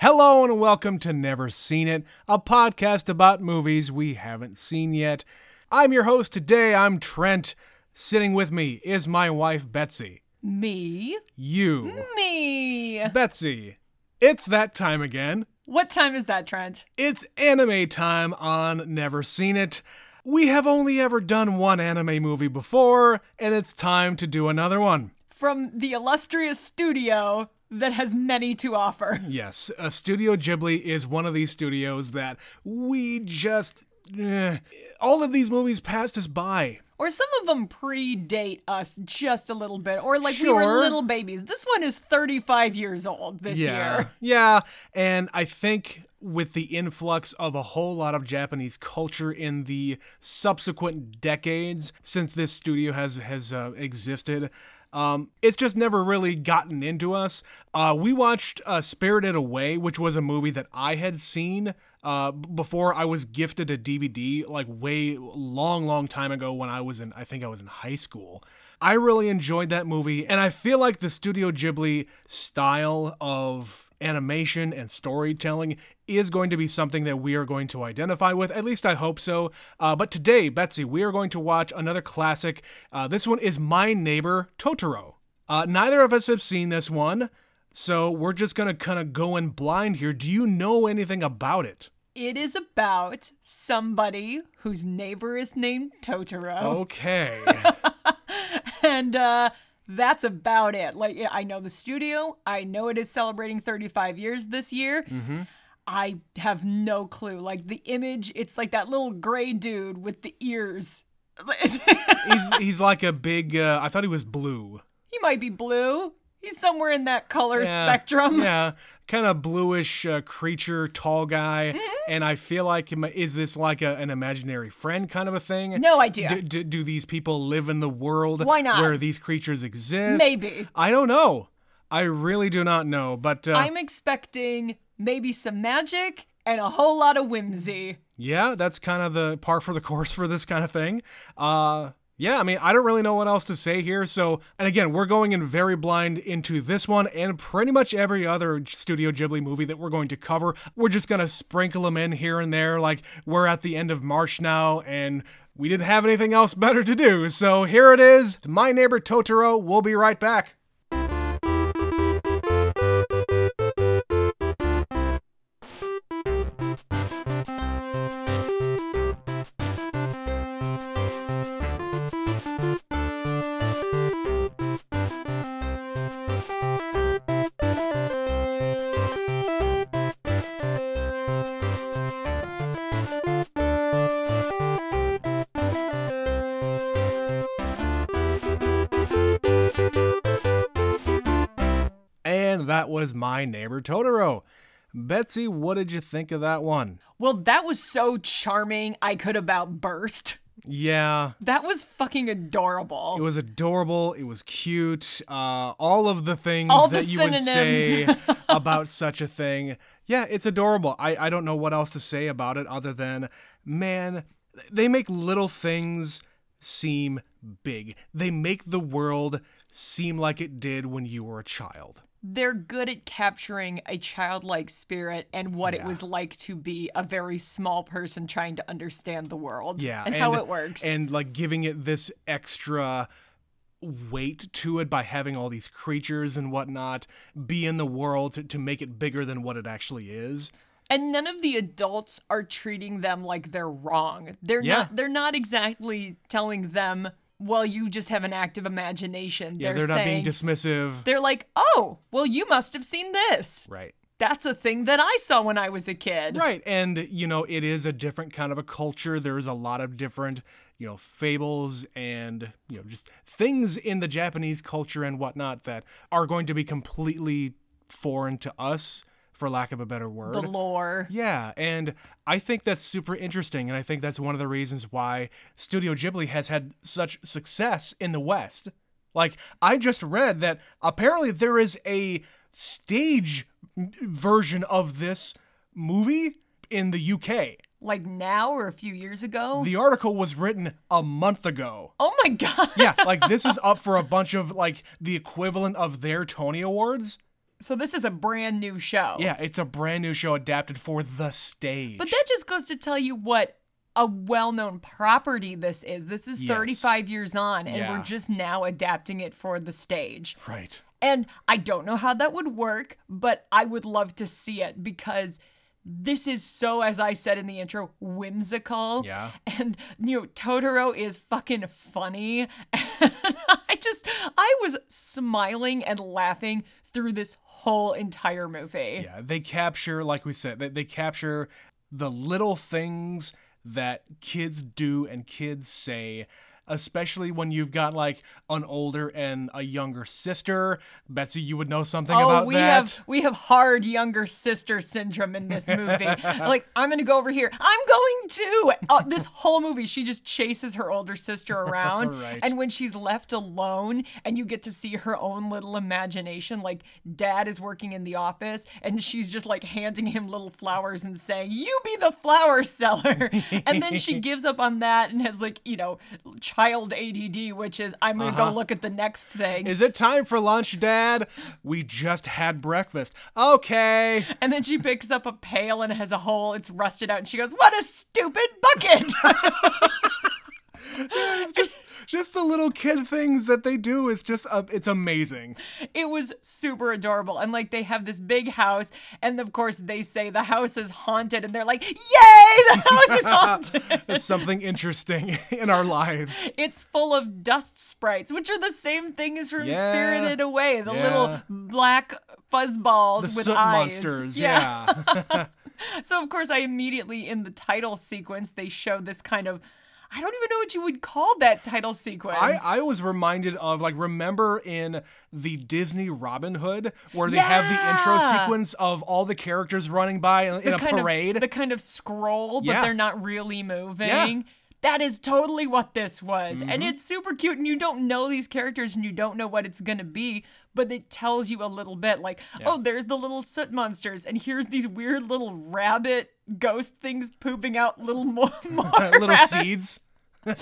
Hello and welcome to Never Seen It, a podcast about movies we haven't seen yet. I'm your host today. I'm Trent. Sitting with me is my wife, Betsy. Me? You. Me. Betsy. It's that time again. What time is that, Trent? It's anime time on Never Seen It. We have only ever done one anime movie before, and it's time to do another one. From the illustrious studio that has many to offer. Yes, uh, Studio Ghibli is one of these studios that we just. eh, all of these movies passed us by. Or some of them predate us just a little bit. Or like we were little babies. This one is 35 years old this yeah. year. Yeah, and I think with the influx of a whole lot of Japanese culture in the subsequent decades since this studio has has uh, existed, um, it's just never really gotten into us. Uh, we watched uh, Spirited Away, which was a movie that I had seen uh, before I was gifted a DVD, like way long, long time ago when I was in, I think I was in high school. I really enjoyed that movie, and I feel like the Studio Ghibli style of animation and storytelling is going to be something that we are going to identify with. At least I hope so. Uh, but today, Betsy, we are going to watch another classic. Uh, this one is My Neighbor Totoro. Uh, neither of us have seen this one, so we're just gonna kind of go in blind here. Do you know anything about it? It is about somebody whose neighbor is named Totoro. Okay. And uh that's about it. Like I know the studio. I know it is celebrating 35 years this year. I have no clue. Like the image, it's like that little gray dude with the ears. he's he's like a big. Uh, I thought he was blue. he might be blue. He's somewhere in that color Yeah, spectrum. Yeah, kind of bluish uh, creature, tall guy, Mm-hmm. and I feel like is this like a, an imaginary friend kind of a thing? No idea. Do, do, do these people live in the world Why not? where these creatures exist? Maybe. I don't know. I really do not know, but uh, I'm expecting maybe some magic and a whole lot of whimsy. yeah, that's kind of the par for the course for this kind of thing. Uh, yeah, I mean, I don't really know what else to say here. So, and again, we're going in very blind into this one and pretty much every other Studio Ghibli movie that we're going to cover. We're just going to sprinkle them in here and there. Like, we're at the end of March now and we didn't have anything else better to do. So, here it is My Neighbor Totoro. We'll be right back. My Neighbor Totoro. Betsy, what did you think of that one? Well, that was so charming. I could about burst. Yeah, That was fucking adorable. It was adorable. It was cute. Uh, all of the things All the that you would say about such a thing. Yeah, it's adorable. I, I don't know what else to say about it other than, man, they make little things seem big. They make the world seem like it did when you were a child. They're good at capturing a childlike spirit and what it was like to be a very small person trying to understand the world. Yeah, And, how it works. and like giving it this extra weight to it by having all these creatures and whatnot be in the world to, to make it bigger than what it actually is. And none of the adults are treating them like they're wrong. They're Yeah. not they're not exactly telling them, well, you just have an active imagination. Yeah, they're, they're, not being dismissive. they're like, oh, well, you must have seen this. Right. That's a thing that I saw when I was a kid. Right. And, you know, it is a different kind of a culture. There's a lot of different, you know, fables and, you know, just things in the Japanese culture and whatnot that are going to be completely foreign to us, for lack of a better word. The lore. Yeah, and I think that's super interesting, and I think that's one of the reasons why Studio Ghibli has had such success in the West. Like, I just read that apparently there is a stage version of this movie in the UK. Like now or a few years ago? The article was written a month ago. oh my god. Yeah, like this is up for a bunch of like the equivalent of their Tony Awards. So this is a brand new show. Yeah, it's a brand new show adapted for the stage. But that just goes to tell you what a well-known property this is. This is Yes. 35 years on and Yeah. we're just now adapting it for the stage. right. And I don't know how that would work, but I would love to see it because this is so, as I said in the intro, whimsical. Yeah. And, you know, Totoro is fucking funny. And I just, I was smiling and laughing through this whole entire movie. Yeah, they capture, like we said, they, they capture the little things that kids do and kids say, especially when you've got like an older and a younger sister. Betsy, you would know something Oh, about we that. have we have hard younger sister syndrome in this movie. like I'm gonna go over here. I'm going to. Uh, this whole movie, she just chases her older sister around, Right. and when she's left alone, and you get to see her own little imagination. Like Dad is working in the office, and she's just like handing him little flowers and saying, "You be the flower seller," and then she gives up on that and has like you know child ADD, which is I'm gonna go uh-huh. look at the next thing. Is it time for lunch, Dad? We just had breakfast. Okay. And then she picks up a pail and it has a hole. It's rusted out. And she goes, What a stupid bucket. It's just just the little kid things that they do is just uh, it's amazing. it was super adorable. And like they have this big house. And of course, they say the house is haunted. And they're like, Yay, the house is haunted. It's something interesting in our lives. it's full of dust sprites, which are the same things from Yeah. Spirited Away the Yeah. little black fuzzballs The with eyes. monsters, yeah. So of course I immediately in the title sequence they show this kind of I don't even know what you would call that title sequence. I, I was reminded of like remember in the Disney Robin Hood where they have the intro sequence of all the characters running by in, in a parade. Of, the kind of scroll, but Yeah. they're not really moving. That is totally what this was. And Mm-hmm. it's super cute. And you don't know these characters and you don't know what it's going to be, but it tells you a little bit like, oh, there's the little soot monsters. And here's these weird little rabbit ghost things pooping out little more, more little rabbits. seeds.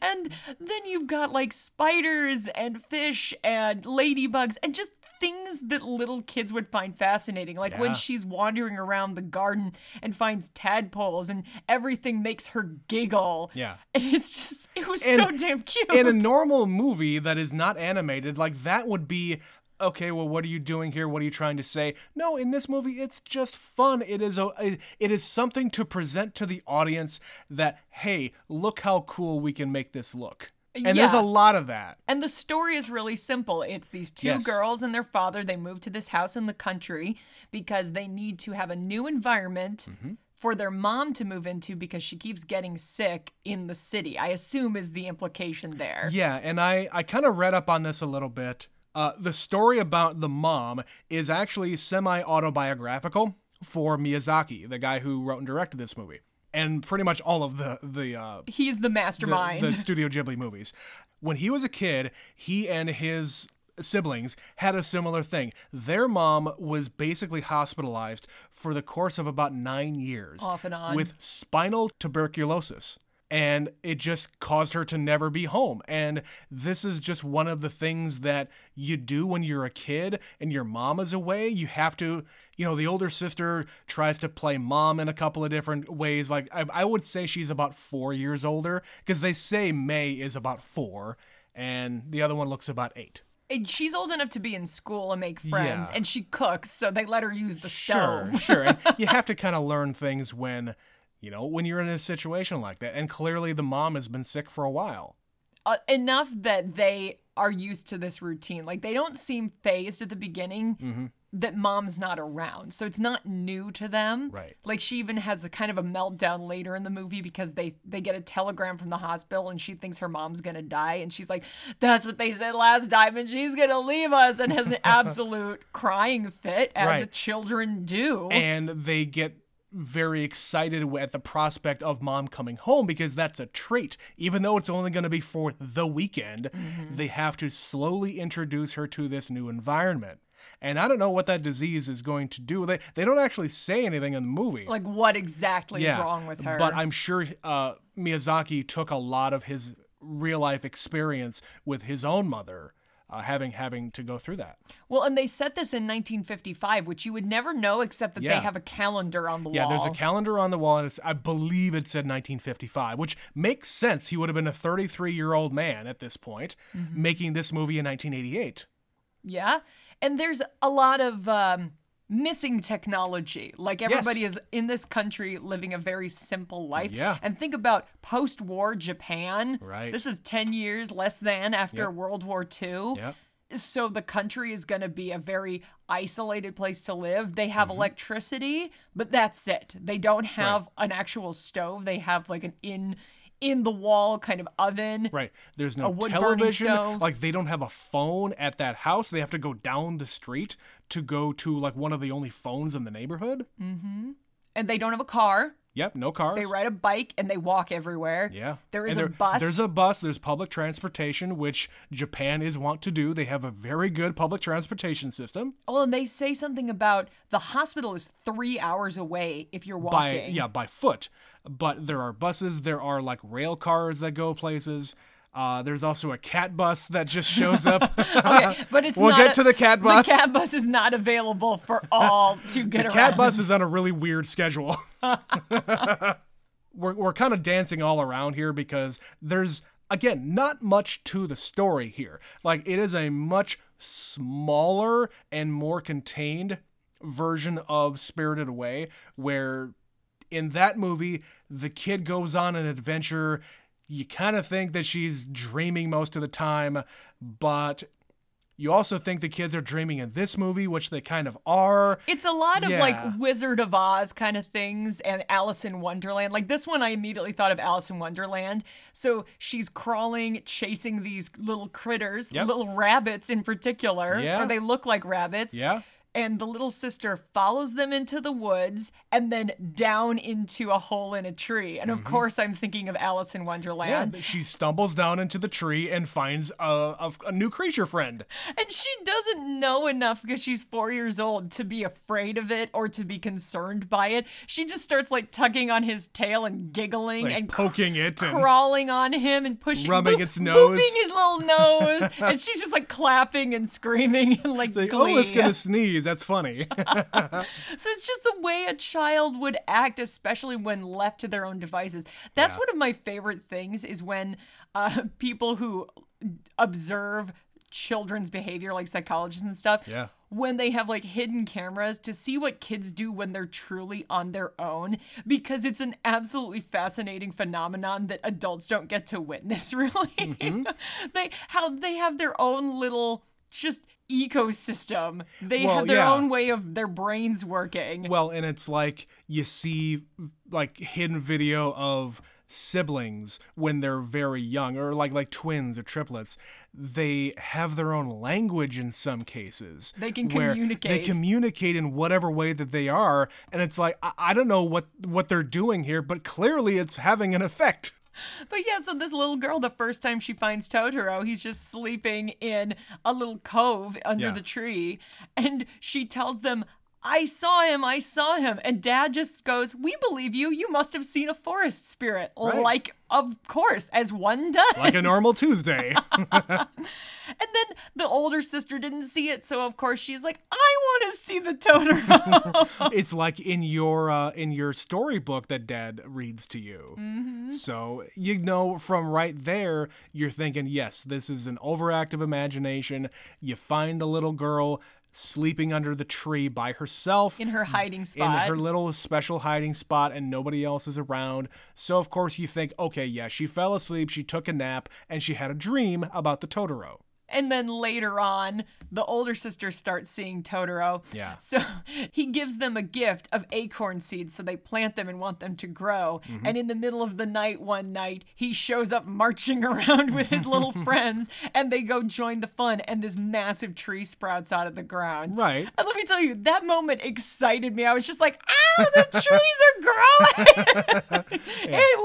And then you've got like spiders and fish and ladybugs and just things that little kids would find fascinating. Like when she's wandering around the garden and finds tadpoles and everything makes her giggle. Yeah. And it's just, it was And so damn cute. In a normal movie that is not animated, like that would be okay, well what are you doing here? What are you trying to say? No, in this movie it's just fun. It is a it is something to present to the audience that hey, look how cool we can make this look. And there's a lot of that. And the story is really simple. It's these two Yes. girls and their father. They move to this house in the country because they need to have a new environment Mm-hmm. for their mom to move into because she keeps getting sick in the city. I assume is the implication there. Yeah, and I, I kind of read up on this a little bit. Uh, the story about the mom is actually semi autobiographical for Miyazaki, the guy who wrote and directed this movie, and pretty much all of the the uh, He's the the, mastermind. the Studio Ghibli movies. When he was a kid, he and his siblings had a similar thing. Their mom was basically hospitalized for the course of about nine years Off and on. with spinal tuberculosis. And it just caused her to never be home. And this is just one of the things that you do when you're a kid and your mom is away. You have to, you know, the older sister tries to play mom in a couple of different ways. Like, I, I would say she's about four years older because they say May is about four and the other one looks about eight. And she's old enough to be in school and make friends, Yeah. and she cooks, so they let her use the Sure, stove. sure. And you have to kind of learn things when, you know, when you're in a situation like that. And clearly the mom has been sick for a while. uh, enough that they are used to this routine. Like they don't seem phased at the beginning Mm-hmm. That mom's not around. So it's not new to them. Right. Like she even has a kind of a meltdown later in the movie because they they get a telegram from the hospital and she thinks her mom's going to die and she's like that's what they said last time and she's going to leave us and has an absolute crying fit as Right. children do. and they get very excited at the prospect of mom coming home because that's a trait. Even though it's only going to be for the weekend, mm-hmm. they have to slowly introduce her to this new environment. And I don't know what that disease is going to do. They they don't actually say anything in the movie. like what exactly is wrong with her? But I'm sure uh, Miyazaki took a lot of his real life experience with his own mother uh, having having to go through that. Well, and they set this in 1955, which you would never know except that Yeah. they have a calendar on the Yeah, wall. Yeah, there's a calendar on the wall, and it's, I believe it said 1955, which makes sense. He would have been a 33 year old man at this point, Mm-hmm. making this movie in 1988. Yeah. And there's a lot of um, missing technology. Like everybody is in this country living a very simple life. Yeah. And think about post war Japan. Right. This is 10 years less than after Yep. World War II. Yep. So the country is going to be a very isolated place to live. They have Mm-hmm. electricity, but that's it. They don't have an actual stove. They have like an in in the wall kind of oven. Right. There's no television. Like they don't have a phone at that house. They have to go down the street to go to like one of the only phones in the neighborhood. Mm-hmm. And they don't have a car. Yep, no cars. They ride a bike and they walk everywhere. Yeah. There is And a bus. There's a bus. There's public transportation, which Japan is wont to do. They have a very good public transportation system. Well, and they say something about the hospital is three hours away if you're by walking. yeah by foot but there are buses there are like rail cars that go places uh, there's also a cat bus that just shows up Okay, but it's We'll get a- to the cat bus. The cat bus is not available for all to get around. cat bus is on a really weird schedule we're, we're kind of dancing all around here because there's again not much to the story here like it is a much smaller and more contained version of spirited away where in that movie the kid goes on an adventure you kind of think that she's dreaming most of the time but you also think the kids are dreaming in this movie which they kind of are It's a lot of Yeah. like Wizard of Oz kind of things and Alice in Wonderland. Like this one, I immediately thought of Alice in Wonderland. So she's crawling, chasing these little critters, Yep. little rabbits in particular, Yeah. or they look like rabbits. yeah And the little sister follows them into the woods and then down into a hole in a tree. And of course, I'm thinking of Alice in Mm-hmm. Yeah, Wonderland. she stumbles down into the tree and finds a, a, a new creature friend. And she doesn't know enough because she's four years old to be afraid of it or to be concerned by it. She just starts like tugging on his tail and giggling Like and cr- poking it and crawling on him and pushing, Rubbing boop- its nose. booping his little nose, and she's just like clapping and screaming and like, like, oh, it's gonna sneeze. That's funny. So it's just the way a child would act, especially when left to their own devices. That's Yeah. one of my favorite things is when uh, people who observe children's behavior, like psychologists and stuff, Yeah. when they have like hidden cameras to see what kids do when they're truly on their own, because it's an absolutely fascinating phenomenon that adults don't get to witness. Really, Mm-hmm. they how they have their own little just ecosystem. They Well, have their yeah. own way of their brains working. well, and it's like you see like hidden video of siblings when they're very young or like like twins or triplets they have their own language in some cases They can where they communicate. communicate in whatever way that they are and it's like I, I don't know what what they're doing here but clearly it's having an effect But yeah, so this little girl, the first time she finds Totoro, he's just sleeping in a little cove under Yeah. the tree. And she tells them, I saw him, I saw him. And dad just goes, We believe you. You must have seen a forest spirit. Right. Like, of course, as one does. like a normal tuesday And then the older sister didn't see it. So, of course, she's like, I want to see the Totoro. it's like in your uh, in your storybook that dad reads to you Mm-hmm. so you know from right there you're thinking yes this is an overactive imagination you find the little girl sleeping under the tree by herself. In her hiding spot. in her little special hiding spot and nobody else is around. So of course you think okay yeah she fell asleep she took a nap and she had a dream about the totoro And then later on, the older sister starts seeing Totoro. Yeah. So he gives them a gift of acorn seeds so they plant them and want them to grow. Mm-hmm. And in the middle of the night, one night, he shows up marching around with his little friends and they go join the fun. And this massive tree sprouts out of the ground. Right. And let me tell you, that moment excited me. I was just like, ah, the trees are growing. It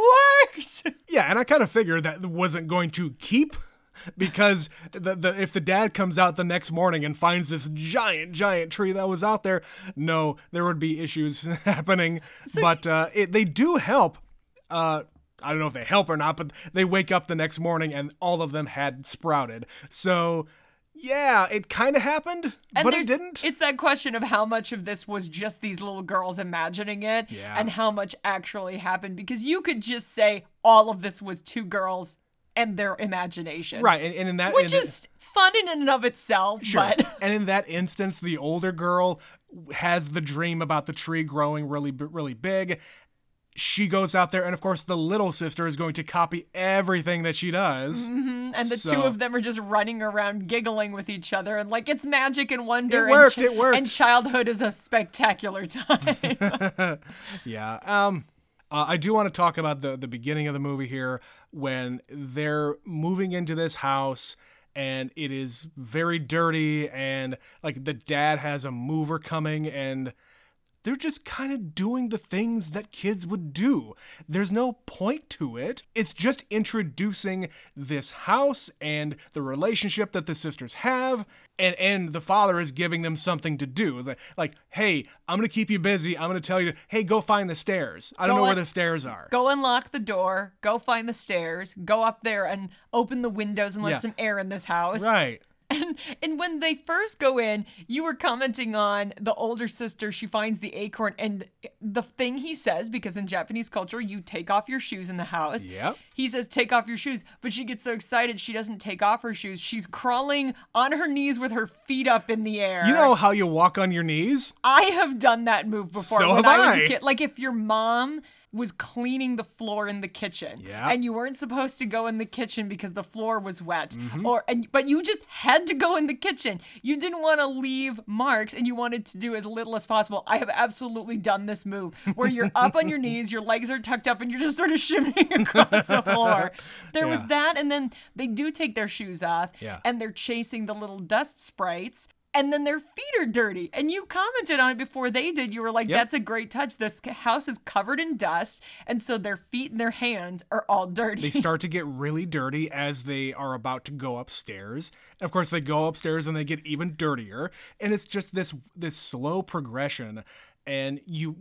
worked. Yeah, and I kind of figured that wasn't going to keep because the, the if the dad comes out the next morning and finds this giant giant tree that was out there, no, there would be issues happening. but uh, it, they do help. Uh, I don't know if they help or not, but they wake up the next morning and all of them had sprouted. So yeah, it kind of happened, And but it didn't. It's that question of how much of this was just these little girls imagining it Yeah. and how much actually happened. Because you could just say all of this was two girls and their imaginations. right, and, and in that, Which in- is fun in and of itself. Sure. But and in that instance, the older girl has the dream about the tree growing really, really big. She goes out there, and of course, the little sister is going to copy everything that she does. and the two of them are just running around giggling with each other and like it's magic and wonder. It worked, and, it worked. And childhood is a spectacular time. Yeah. Um. Uh, I do want to talk about the the beginning of the movie here when they're moving into this house and it is very dirty and like the dad has a mover coming and they're just kind of doing the things that kids would do. There's no point to it. It's just introducing this house and the relationship that the sisters have, and and the father is giving them something to do. Like, like hey, I'm gonna keep you busy. I'm gonna tell you, to, hey, go find the stairs. I don't Go know where the stairs are. go unlock the door, go find the stairs, go up there and open the windows and let Yeah. some air in this house. Right. And and when they first go in, you were commenting on the older sister. She finds the acorn, and the thing he says, because in Japanese culture, you take off your shoes in the house. Yep. He says, "Take off your shoes," but she gets so excited she doesn't take off her shoes. She's crawling on her knees with her feet up in the air. You know how you walk on your knees? I have done that move before So when have I was I. a kid. Like if your mom was cleaning the floor in the kitchen Yeah. and you weren't supposed to go in the kitchen because the floor was wet Mm-hmm. or and but you just had to go in the kitchen you didn't want to leave marks and you wanted to do as little as possible i have absolutely done this move where you're up on your knees your legs are tucked up and you're just sort of shimmying across the floor there was that and then they do take their shoes off Yeah. and they're chasing the little dust sprites and then their feet are dirty. And you commented on it before they did. You were like, Yep. that's a great touch. This house is covered in dust. And so their feet and their hands are all dirty. They start to get really dirty as they are about to go upstairs. And of course, they go upstairs and they get even dirtier. And it's just this this slow progression. And you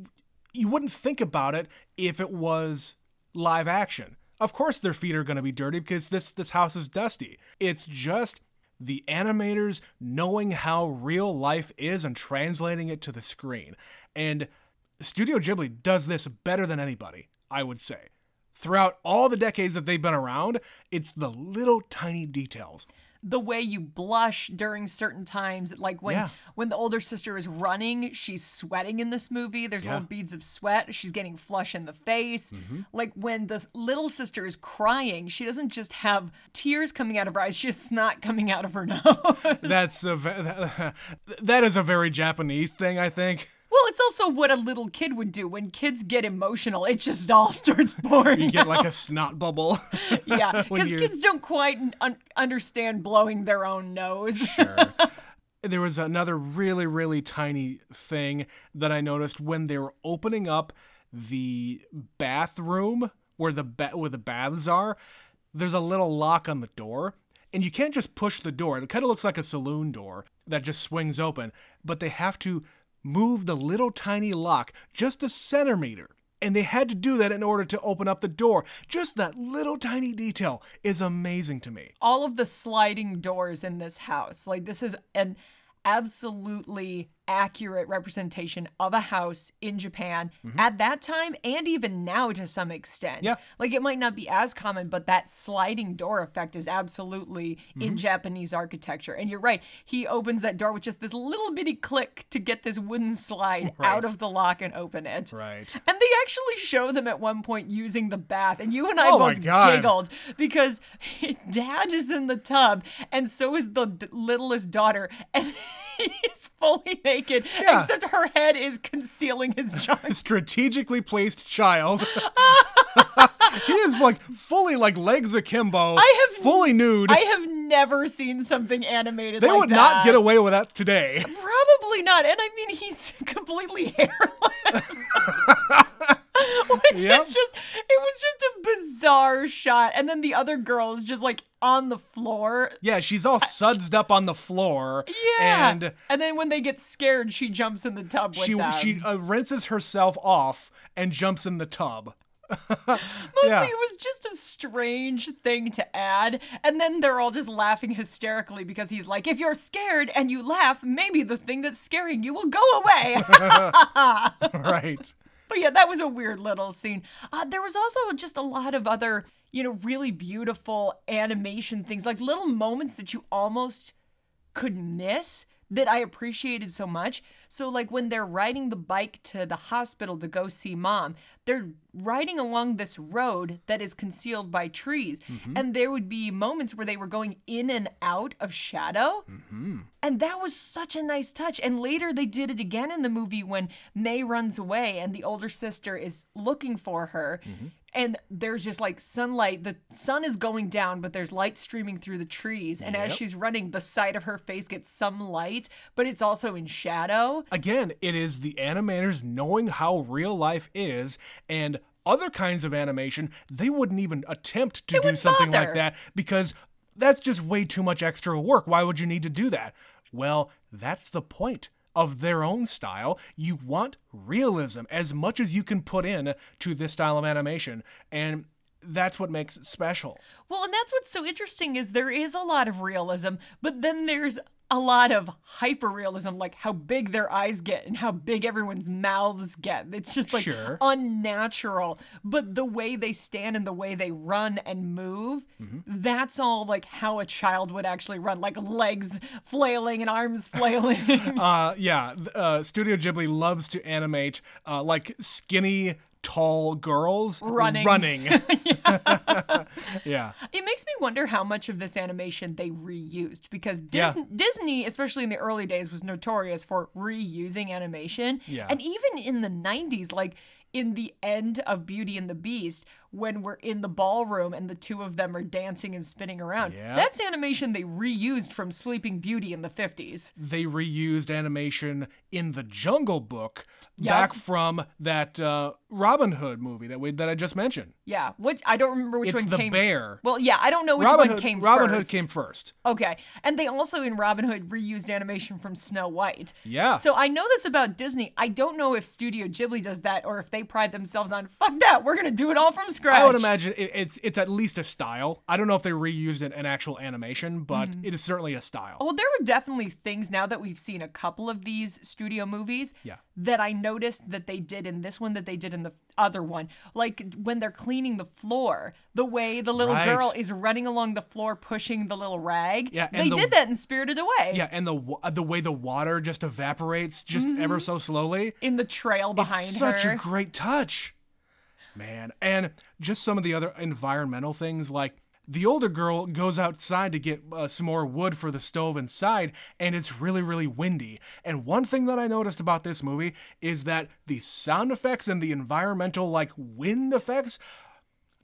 you wouldn't think about it if it was live action. Of course, their feet are going to be dirty because this this house is dusty. It's just the animators knowing how real life is and translating it to the screen. And Studio Ghibli does this better than anybody, I would say. Throughout all the decades that they've been around, it's the little tiny details. The way you blush during certain times, like when Yeah. when the older sister is running, she's sweating in this movie. There's Yeah. little beads of sweat. She's getting flush in the face. Mm-hmm. Like when the little sister is crying, she doesn't just have tears coming out of her eyes; she has snot coming out of her nose. That's a that is a very Japanese thing, I think. Well, it's also what a little kid would do. When kids get emotional, it just all starts pouring. You get like a snot bubble. yeah, because kids don't quite un- understand blowing their own nose. Sure. there was another really, really tiny thing that I noticed when they were opening up the bathroom where the ba- where the baths are. There's a little lock on the door, and you can't just push the door. It kind of looks like a saloon door that just swings open, but they have to move the little tiny lock just a centimeter. And they had to do that in order to open up the door. Just that little tiny detail is amazing to me. all of the sliding doors in this house. Like this is an absolutely accurate representation of a house in Japan at that time and even now to some extent. Mm-hmm. Yeah. Like it might not be as common, but that sliding door effect is absolutely Mm-hmm. in Japanese architecture. And you're right. He opens that door with just this little bitty click to get this wooden slide out of the lock and open it. Right. And they actually show them at one point using the bath, and you and I Oh both giggled because dad is in the tub, and so is the d- littlest daughter, and he's fully naked, Yeah. except her head is concealing his junk. strategically placed child. he is like fully like legs akimbo. I have- fully nude. I have never seen something animated they like would that. not get away with that today. Probably not. And I mean, he's completely hairless. Which Yep. is just, just bizarre shot. And then the other girl is just like on the floor. Yeah, she's all sudsed up on the floor. Yeah. And and then when they get scared, she jumps in the tub with she them. she uh, rinses herself off and jumps in the tub. Mostly Yeah. it was just a strange thing to add. And then they're all just laughing hysterically because he's like, if you're scared and you laugh, maybe the thing that's scaring you will go away. right. But yeah, that was a weird little scene. Uh, there was also just a lot of other, you know, really beautiful animation things, like little moments that you almost could miss that I appreciated so much. So, like when they're riding the bike to the hospital to go see mom, they're riding along this road that is concealed by trees. Mm-hmm. And there would be moments where they were going in and out of shadow. Mm-hmm. And that was such a nice touch. And later they did it again in the movie when May runs away and the older sister is looking for her. Mm-hmm. And there's just like sunlight. The sun is going down, but there's light streaming through the trees. And as she's running, the side of her face gets some light, but it's also in shadow. Again, it is the animators knowing how real life is and other kinds of animation, they wouldn't even attempt to do wouldn't something like that because that's just way too much extra work. Why would you need to do that? Well, that's the point of their own style. You want realism as much as you can put in to this style of animation, and that's what makes it special. Well, and that's what's so interesting is there is a lot of realism, but then there's a lot of hyperrealism, like how big their eyes get and how big everyone's mouths get. It's just like Sure. unnatural. But the way they stand and the way they run and move, that's all like how a child would actually run, like legs flailing and arms flailing. Uh, yeah, uh, Studio Ghibli loves to animate uh, like skinny, tall girls Running. Running. yeah. It makes me wonder how much of this animation they reused because Yeah. Disney, especially in the early days, was notorious for reusing animation. Yeah. And even in the 90s, like in the end of Beauty and the Beast, when we're in the ballroom and the two of them are dancing and spinning around, that's animation they reused from Sleeping Beauty in the 50s. They reused animation in the Jungle Book Yep. back from that uh, Robin Hood movie that we that I just mentioned. Yeah, which I don't remember which It's one the came. bear. Well, yeah, I don't know which Robin one Hood, came Robin first. Hood came first. Okay. And they also in Robin Hood reused animation from Snow White. Yeah. So I know this about Disney. I don't know if Studio Ghibli does that or if they pride themselves on fuck that, we're gonna do it all from scratch. I would imagine it, it's it's at least a style. I don't know if they reused an, an actual animation, but Mm-hmm. it is certainly a style. Well, there were definitely things now that we've seen a couple of these studio movies Yeah. that I noticed that they did in this one that they did in the other one. Like when they're cleaning the floor, the way the little Right. girl is running along the floor pushing the little rag. Yeah, and they the- did that in Spirited Away. Yeah, and the the way the water just evaporates just ever so slowly. In the trail Mm-hmm. behind it's such her. a great touch man. And just some of the other environmental things like the older girl goes outside to get uh, some more wood for the stove inside and it's really really windy. And one thing that i noticed about this movie is that the sound effects and the environmental like wind effects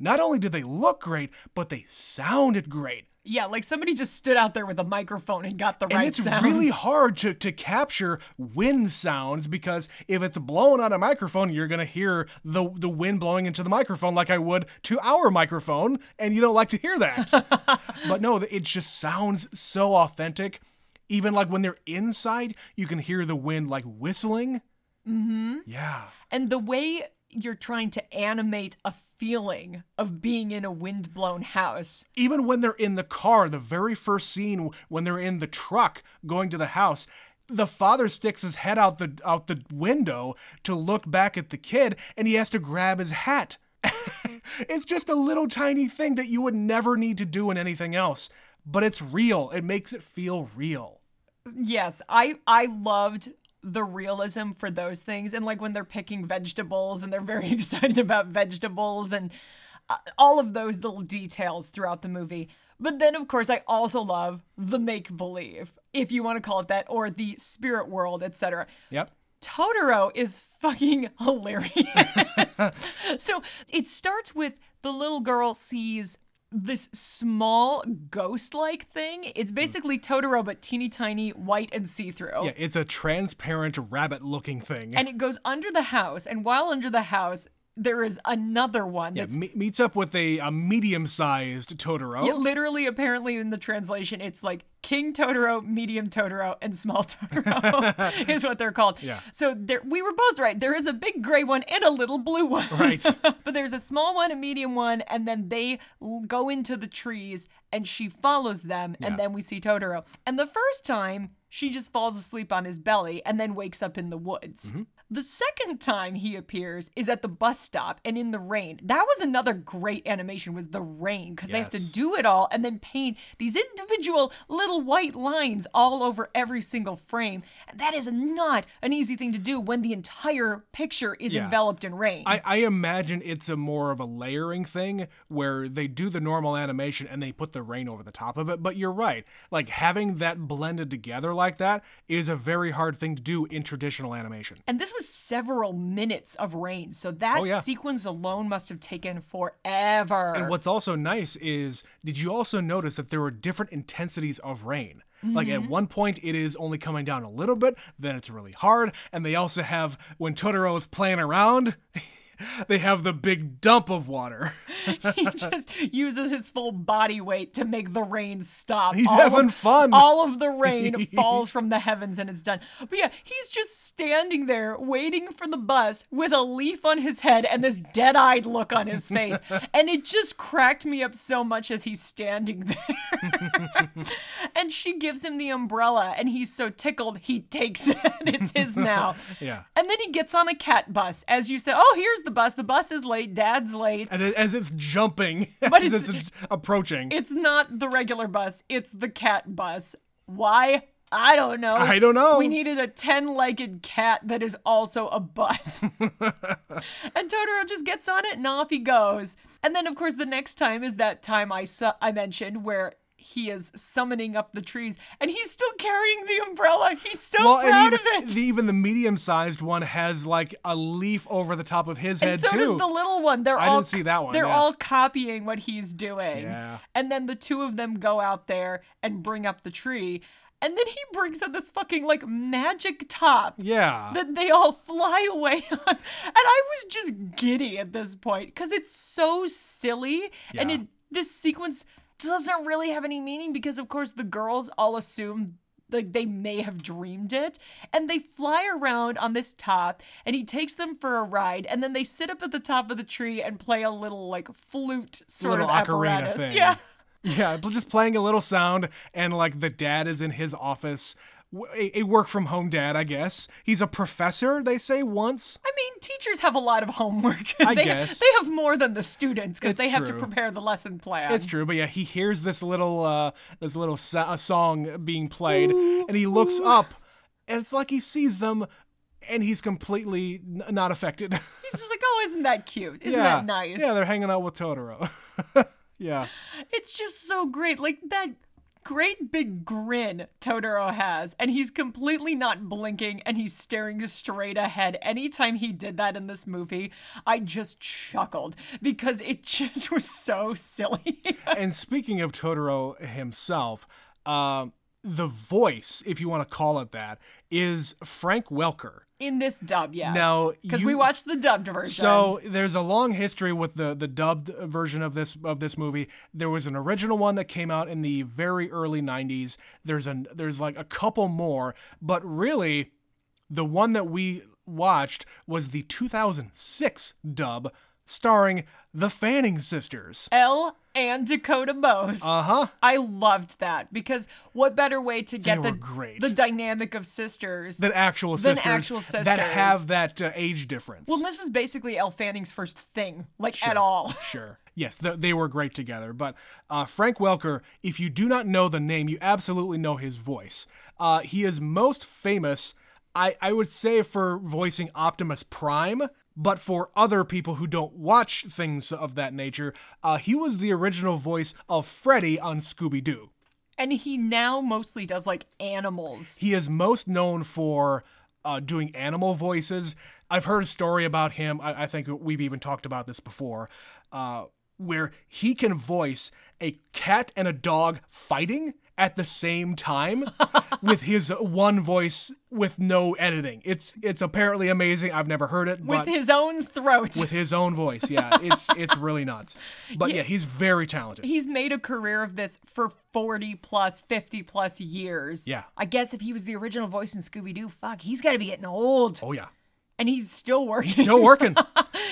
not only did they look great but they sounded great Yeah, like somebody just stood out there with a microphone and got the right sounds. and right it's sounds. really hard to, to capture wind sounds because if it's blowing on a microphone, you're gonna hear the the wind blowing into the microphone like I would to our microphone, and you don't like to hear that. but no, it just sounds so authentic. Even like when they're inside, you can hear the wind like whistling. Mm-hmm. Yeah. and the way you're trying to animate a feeling of being in a wind-blown house. even when they're in the car, the very first scene when they're in the truck going to the house, the father sticks his head out the out the window to look back at the kid and he has to grab his hat. it's just a little tiny thing that you would never need to do in anything else, but it's real. It makes it feel real. Yes, I I loved the realism for those things and like when they're picking vegetables and they're very excited about vegetables and uh, all of those little details throughout the movie. But then of course I also love the make believe, if you want to call it that or the spirit world, etc. Yep. Totoro is fucking hilarious. so it starts with the little girl sees this small ghost like thing. It's hmm. basically Totoro, but teeny tiny, white, and see through. Yeah, it's a transparent rabbit looking thing. And it goes under the house, and while under the house, there is another one Yeah, me- meets up with a, a medium-sized Totoro. Yeah, literally, apparently, in the translation, it's like King Totoro, Medium Totoro, and Small Totoro is what they're called. Yeah. So there, we were both right. There is a big gray one and a little blue one. Right. but there's a small one, a medium one, and then they go into the trees, and she follows them, Yeah. and then we see Totoro. And the first time, she just falls asleep on his belly and then wakes up in the woods. Mm-hmm. The second time he appears is at the bus stop and in the rain. That was another great animation was the rain because they have to do it all and then paint these individual little white lines all over every single frame. And that is not an easy thing to do when the entire picture is Yeah. enveloped in rain. I, I imagine it's a more of a layering thing where they do the normal animation and they put the rain over the top of it. But you're right. Like having that blended together like that is a very hard thing to do in traditional animation. And this was several minutes of rain. So that Oh, yeah. sequence alone must have taken forever. And what's also nice is did you also notice that there were different intensities of rain? Like Mm-hmm. at one point it is only coming down a little bit, then it's really hard, and they also have when Totoro is playing around, they have the big dump of water. he just uses his full body weight to make the rain stop. He's All having of- fun. All of the rain falls from the heavens and it's done. But yeah, he's just standing there waiting for the bus with a leaf on his head and this dead eyed look on his face. and it just cracked me up so much as he's standing there. and she gives him the umbrella and he's so tickled he takes it. it's his now. Yeah. And then he gets on a cat bus. As you said, oh, here's the bus. The bus is late. Dad's late. And as it's jumping, But as it's- it's, approaching. It's not the regular bus, it's the cat bus. Why? I don't know. I don't know. We needed a 10 legged cat that is also a bus. and Totoro just gets on it and off he goes. And then, of course, the next time is that time I, saw, I mentioned where he is summoning up the trees and he's still carrying the umbrella. He's so well, proud and of even, it. the, even the medium-sized one has like a leaf over the top of his And head so too. does the little one. They're I all didn't see that one, They're yeah. all copying what he's doing. Yeah. And then the two of them go out there and bring up the tree. And then he brings out this fucking like magic top yeah. that they all fly away on. And I was just giddy at this point because it's so silly. And Yeah. it this sequence doesn't really have any meaning because of course the girls all assume like they may have dreamed it. And they fly around on this top and he takes them for a ride and then they sit up at the top of the tree and play a little like flute sort little of ocarina apparatus. thing. yeah. Yeah, just playing a little sound, and like the dad is in his office, a, a work from home dad, I guess. He's a professor, they say once. I mean, teachers have a lot of homework. I they, guess. they have more than the students because they have to prepare the lesson plan. It's true, but yeah, he hears this little uh this little sa- song being played, and he looks up, and it's like he sees them, and he's completely n- not affected. He's just like, oh, isn't that cute? Isn't yeah, that nice? Yeah, they're hanging out with Totoro. yeah, It's just so great. Like that great big grin Totoro has, and he's completely not blinking and he's staring straight ahead. Anytime he did that in this movie, I just chuckled because it just was so silly. and speaking of Totoro himself, uh, the voice, if you want to call it that, is Frank Welker. In this dub, yes. Now, because we watched the dubbed version. So there's a long history with the the dubbed version of this of this movie. There was an original one that came out in the very early 90s. There's an there's like a couple more, but really the one that we watched was the 2006 dub starring the Fanning sisters. Elle and Dakota both. Uh-huh. I loved that because what better way to get the great. the dynamic of sisters Than actual Than sisters actual that have that uh, age difference. Well, this was basically Elle Fanning's first thing, like at all. Sure. Yes, th- they were great together. But uh, Frank Welker, if you do not know the name, you absolutely know his voice. Uh, he is most famous, I, I would say, for voicing Optimus Prime. But for other people who don't watch things of that nature, uh, he was the original voice of Freddy on Scooby Doo. And he now mostly does like animals. He is most known for uh, doing animal voices. I've heard a story about him. I, I think we've even talked about this before, uh, where he can voice a cat and a dog fighting, at the same time with his one voice with no editing. It's it's apparently amazing. I've never heard it, with his own throat. with his own voice. Yeah, it's it's really nuts. But yeah, he's very talented. He's made a career of this for 40 plus, 50 plus years. Yeah. I guess if he was the original voice in Scooby Doo, fuck, he's got to be getting old. Oh yeah. And he's still working. Still working.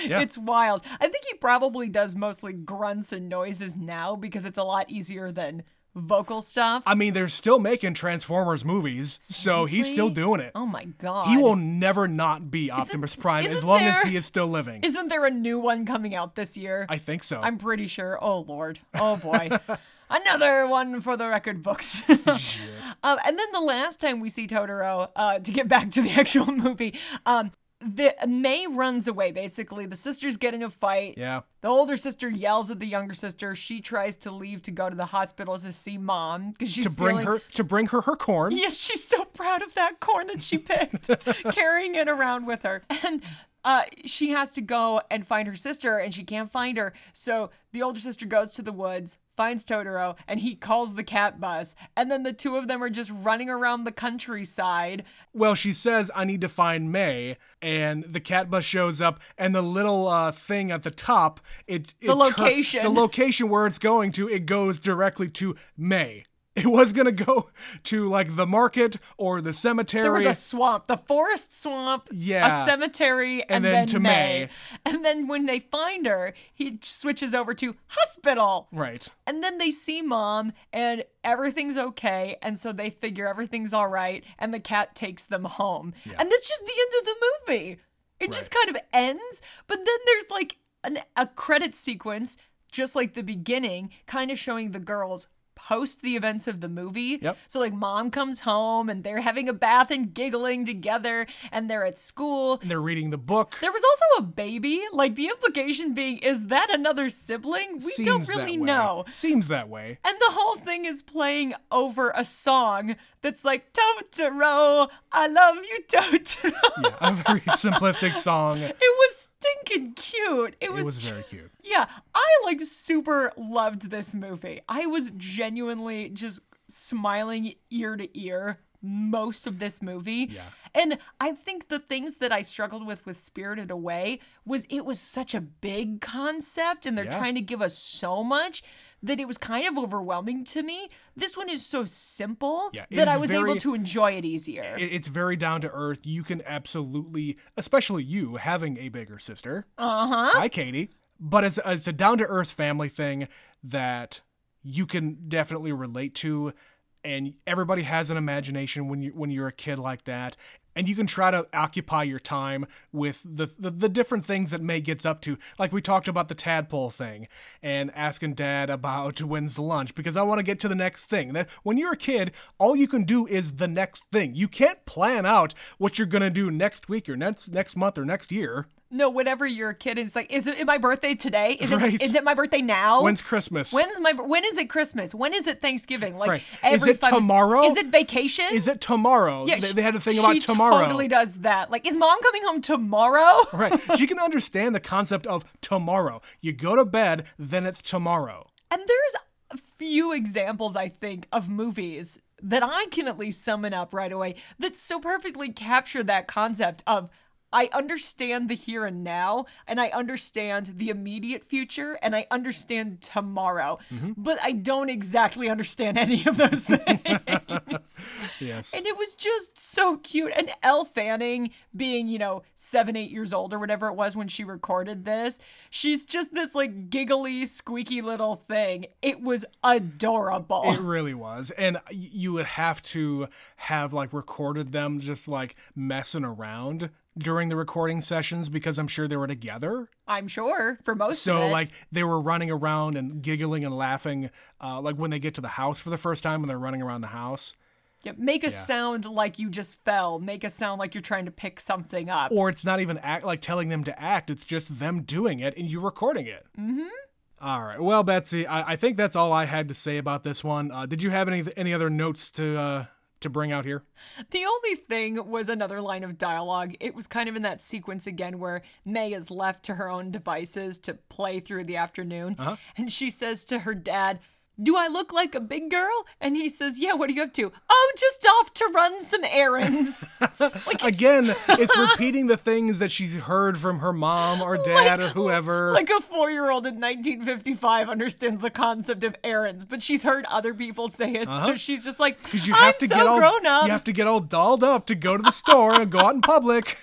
Yeah. It's wild. I think he probably does mostly grunts and noises now because it's a lot easier than vocal stuff. I mean, they're still making Transformers movies, so he's still doing it. oh my god. He will never not be Optimus Prime as isn't long as he is still living. Isn't there a new one coming out this year? I think so. I'm pretty sure. Oh lord. Oh boy. Another one for the record books. um, and then the last time we see Totoro, uh, to get back to the actual movie, um, the Mei runs away. Basically, the sisters get in a fight. yeah. The older sister yells at the younger sister. She tries to leave to go to the hospital to see mom because she's To bring feeling- her to bring her her corn. Yes, she's so proud of that corn that she picked, carrying it around with her. And uh, she has to go and find her sister, and she can't find her. So the older sister goes to the woods, finds Totoro, and he calls the cat bus. And then the two of them are just running around the countryside. Well, she says, I need to find Mei, and the cat bus shows up, and the little uh, thing at the top, it, it The tur- location. the location where it's going to, it goes directly to Mei. It was gonna go to like the market or the cemetery. There was a swamp, the forest swamp, Yeah. a cemetery, and, then to Mei. Mei. And then when they find her, he switches over to hospital. right. And then they see mom and everything's okay. And so they figure everything's all right. And the cat takes them home. And that's just the end of the movie. It just kind of ends. But then there's like an, a credit sequence, just like the beginning, kind of showing the girls post the events of the movie. Yep. So like mom comes home and they're having a bath and giggling together and they're at school. And they're reading the book. There was also a baby. Like the implication being, is that another sibling? We Seems don't really know. Seems that way. And the whole thing is playing over a song that's like, Totoro, I love you, Totoro. Yeah, a very simplistic song. It was stinking cute. It was, It was very cute. Yeah, I like super loved this movie. I was genuinely just smiling ear to ear most of this movie. Yeah. And I think the things that I struggled with with Spirited Away was it was such a big concept and they're Yeah. trying to give us so much that it was kind of overwhelming to me. This one is so simple Yeah, that I was very- able to enjoy it easier. It's very down to earth. You can absolutely, especially you having a bigger sister. Uh huh. Hi, Katie. But it's, it's a down to earth family thing that you can definitely relate to, and everybody has an imagination when you when you're a kid like that. And you can try to occupy your time with the, the the different things that Mei gets up to. Like we talked about the tadpole thing and asking dad about when's lunch because I want to get to the next thing. That when you're a kid, all you can do is the next thing. You can't plan out what you're gonna do next week or next next month or next year. No, whenever you're a kid, it's like, is it my birthday today? Is Right. it is it my birthday now? When's Christmas? When's my when is it Christmas? When is it Thanksgiving? Like Right. every Is it tomorrow? Is it vacation? Is it tomorrow? Yeah, they, they had a thing about tomorrow. totally does that. Like, is mom coming home tomorrow? Right. She can understand the concept of tomorrow. You go to bed, then it's tomorrow. And there's a few examples, I think, of movies that I can at least summon up right away that so perfectly capture that concept of I understand the here and now, and I understand the immediate future, and I understand tomorrow, Mm-hmm. but I don't exactly understand any of those things. Yes. And it was just so cute. And Elle Fanning, being, you know, seven, eight years old or whatever it was when she recorded this, she's just this like giggly, squeaky little thing. It was adorable. It really was. And you would have to have like recorded them just like messing around during the recording sessions because I'm sure they were together. I'm sure for most So of it. So, like they were running around and giggling and laughing uh, like when they get to the house for the first time when they're running around the house. Yeah, make a sound like you just fell. Make a sound like you're trying to pick something up. Or it's not even act like telling them to act, it's just them doing it and you recording it. Mm-hmm. All right. Well, Betsy, I, I think that's all I had to say about this one. Uh, did you have any any other notes to uh, to bring out here? The only thing was another line of dialogue. It was kind of in that sequence again where Mei is left to her own devices to play through the afternoon. Uh-huh. And she says to her dad, Do I look like a big girl? And he says, Yeah, what are you up to? Oh, just off to run some errands. like it's- Again, it's repeating the things that she's heard from her mom or dad or whoever. Like a four year old in 1955 understands the concept of errands, but she's heard other people say it. Uh-huh. So she's just like, because you I'm have to so get all grown up. you have to get all dolled up to go to the store and go out in public.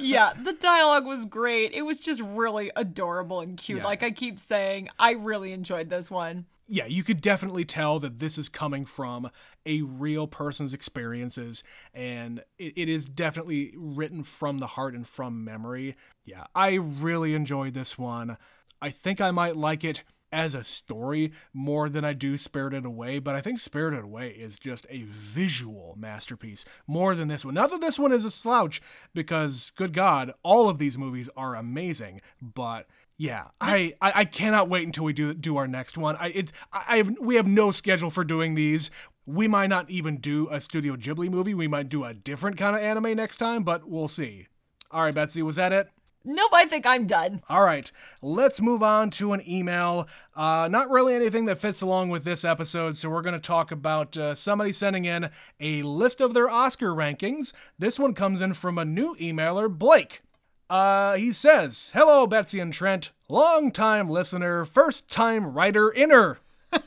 yeah, the dialogue was great. It was just really adorable and cute. Yeah. Like I keep saying, I really enjoyed this one. Yeah, you could definitely tell that this is coming from a real person's experiences, and it, it is definitely written from the heart and from memory. Yeah, I really enjoyed this one. I think I might like it as a story more than I do Spirited Away, but I think Spirited Away is just a visual masterpiece more than this one. Not that this one is a slouch, because good God, all of these movies are amazing, but yeah, I, I, I cannot wait until we do do our next one. I it's I have we have no schedule for doing these. We might not even do a Studio Ghibli movie. We might do a different kind of anime next time, but we'll see. All right, Betsy, was that it? Nope, I think I'm done. All right, let's move on to an email. Uh, not really anything that fits along with this episode, so we're going to talk about uh, somebody sending in a list of their Oscar rankings. This one comes in from a new emailer, Blake. Uh, he says, Hello, Betsy and Trent. Long time listener, first time writer inner.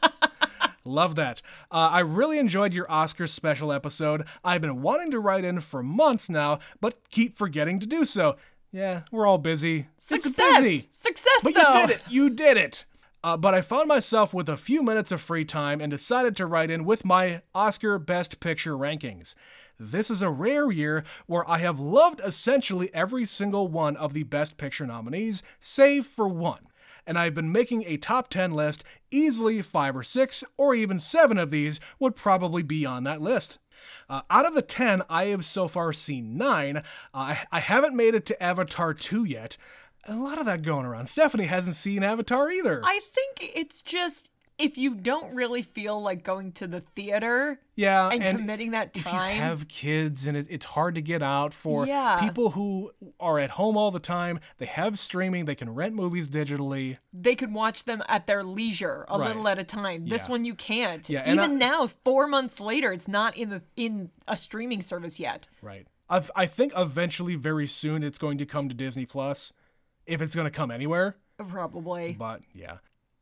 Love that. Uh, I really enjoyed your Oscar special episode. I've been wanting to write in for months now, but keep forgetting to do so. Yeah, we're all busy. Success. busy. Success, But though. you did it. You did it. Uh, but I found myself with a few minutes of free time and decided to write in with my Oscar Best Picture rankings. This is a rare year where I have loved essentially every single one of the Best Picture nominees, save for one. And I've been making a top 10 list, easily five or six, or even seven of these would probably be on that list. Uh, out of the 10, I have so far seen nine. Uh, I, I haven't made it to Avatar 2 yet. A lot of that going around. Stephanie hasn't seen Avatar either. I think it's just if you don't really feel like going to the theater yeah, and, committing that time if you have kids and it, it's hard to get out for Yeah. people who are at home all the time, they have streaming, they can rent movies digitally. they can watch them at their leisure a Right. little at a time. This Yeah. one you can't. Yeah, Even I- now, four months later, it's not in the in a streaming service yet. Right. I've, I think eventually, very soon, it's going to come to Disney Plus, if it's going to come anywhere. Probably. But yeah.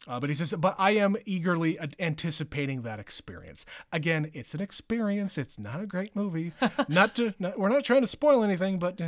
Uh, but he says, but I am eagerly anticipating that experience. Again, it's an experience. It's not a great movie. not to, not, we're not trying to spoil anything, but,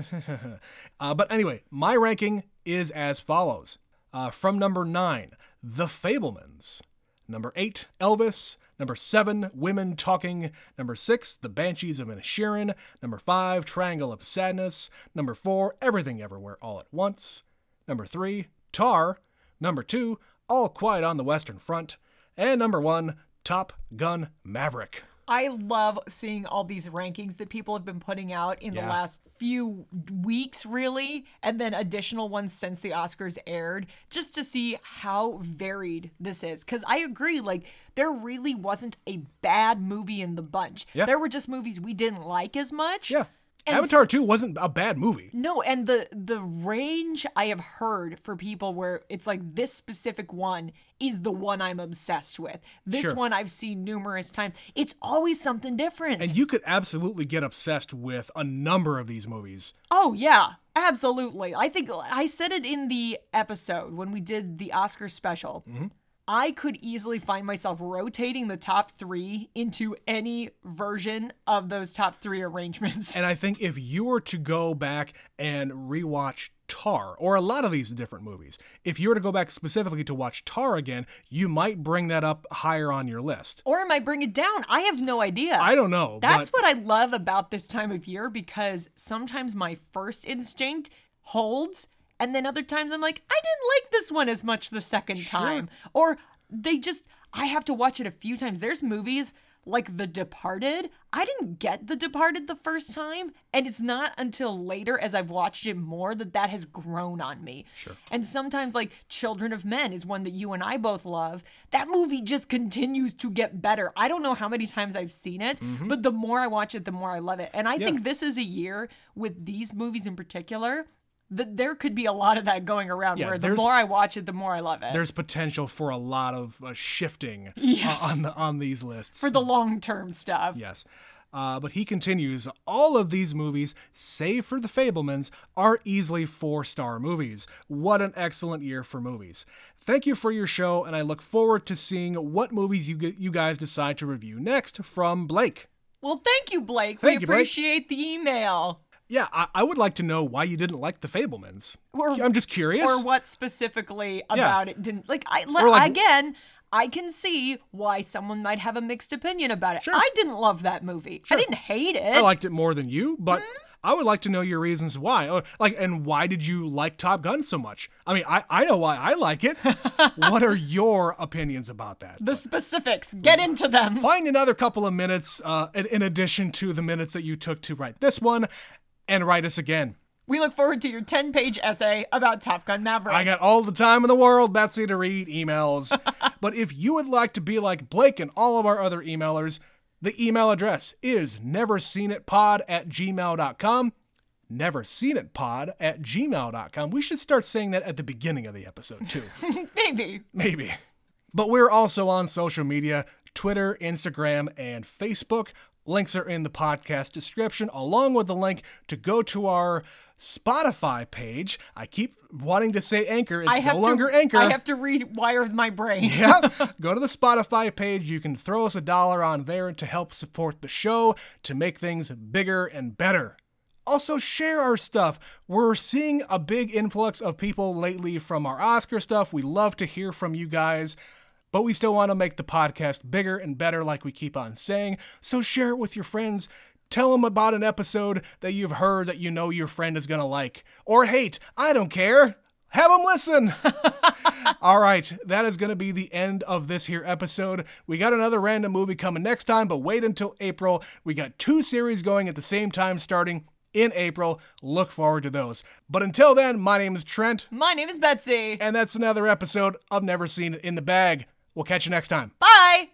uh, but anyway, my ranking is as follows. Uh, from number nine, The Fabelmans. Number eight, Elvis. Number seven, Women Talking. Number six, The Banshees of Inisherin. Number five, Triangle of Sadness. Number four, Everything Everywhere All at Once. Number three, Tar. Number two, All Quiet on the Western Front. And number one, Top Gun Maverick. I love seeing all these rankings that people have been putting out in the last few weeks, really, and then additional ones since the Oscars aired, just to see how varied this is. Because I agree, like, there really wasn't a bad movie in the bunch. Yeah. There were just movies we didn't like as much. Yeah. And Avatar 2 wasn't a bad movie. No, and the the range I have heard for people where it's like this specific one is the one I'm obsessed with. This Sure. one I've seen numerous times. It's always something different. And you could absolutely get obsessed with a number of these movies. oh yeah, absolutely. I think I said it in the episode when we did the Oscar special. Mm-hmm. I could easily find myself rotating the top three into any version of those top three arrangements. And I think if you were to go back and rewatch Tar, or a lot of these different movies, if you were to go back specifically to watch Tar again, you might bring that up higher on your list. Or I bring it down? I have no idea. I don't know. That's but what I love about this time of year because sometimes my first instinct holds, and then other times I'm like, I didn't like this one as much the second time. Or they just, I have to watch it a few times. There's movies like The Departed. I didn't get The Departed the first time, and it's not until later as I've watched it more that that has grown on me. Sure. And sometimes, like Children of Men is one that you and I both love. That movie just continues to get better. I don't know how many times I've seen it, mm-hmm. but the more I watch it, the more I love it. And I think this is a year with these movies in particular th- there could be a lot of that going around Yeah, where the more I watch it, the more I love it. There's potential for a lot of uh, shifting uh, on the on these lists. for the long term stuff. Yes. Uh, but he continues, all of these movies, save for The Fabelmans, are easily four star movies. What an excellent year for movies. Thank you for your show, and I look forward to seeing what movies you, g- you guys decide to review next from Blake. Well, thank you, Blake. Thank we you, Blake. appreciate the email. Yeah, I, I would like to know why you didn't like The Fabelmans. Or- I'm just curious. Or what specifically about it didn't like I like- again, I can see why someone might have a mixed opinion about it. Sure. I didn't love that movie. I didn't hate it. I liked it more than you, but Hmm? I would like to know your reasons why. Or, Like, and why did you like Top Gun so much? I mean, I, I know why I like it. what are your opinions about that? the specifics. Get into them. Find another couple of minutes uh, in, in addition to the minutes that you took to write this one, and write us again. We look forward to your 10 page essay about Top Gun Maverick. I got all the time in the world, Betsy, to read emails. but if you would like to be like Blake and all of our other emailers, the email address is neverseenitpod at gmail.com. Neverseenitpod at gmail.com. We should start saying that at the beginning of the episode, too. Maybe. Maybe. But we're also on social media Twitter, Instagram, and Facebook. Links are in the podcast description, along with the link to go to our Spotify page. I keep wanting to say Anchor. It's no longer to, Anchor. I have to rewire my brain. yeah, go to the Spotify page. You can throw us a dollar on there to help support the show, to make things bigger and better. Also, share our stuff. We're seeing a big influx of people lately from our Oscar stuff. We love to hear from you guys, but we still want to make the podcast bigger and better, like we keep on saying. So, share it with your friends. Tell them about an episode that you've heard that you know your friend is going to like or hate. I don't care. Have them listen. All right, that is going to be the end of this here episode. We got another random movie coming next time, but wait until April. We got two series going at the same time starting in April. Look forward to those. But until then, my name is Trent, My name is Betsy. and that's another episode of Never Seen It in the Bag. We'll catch you next time. Bye.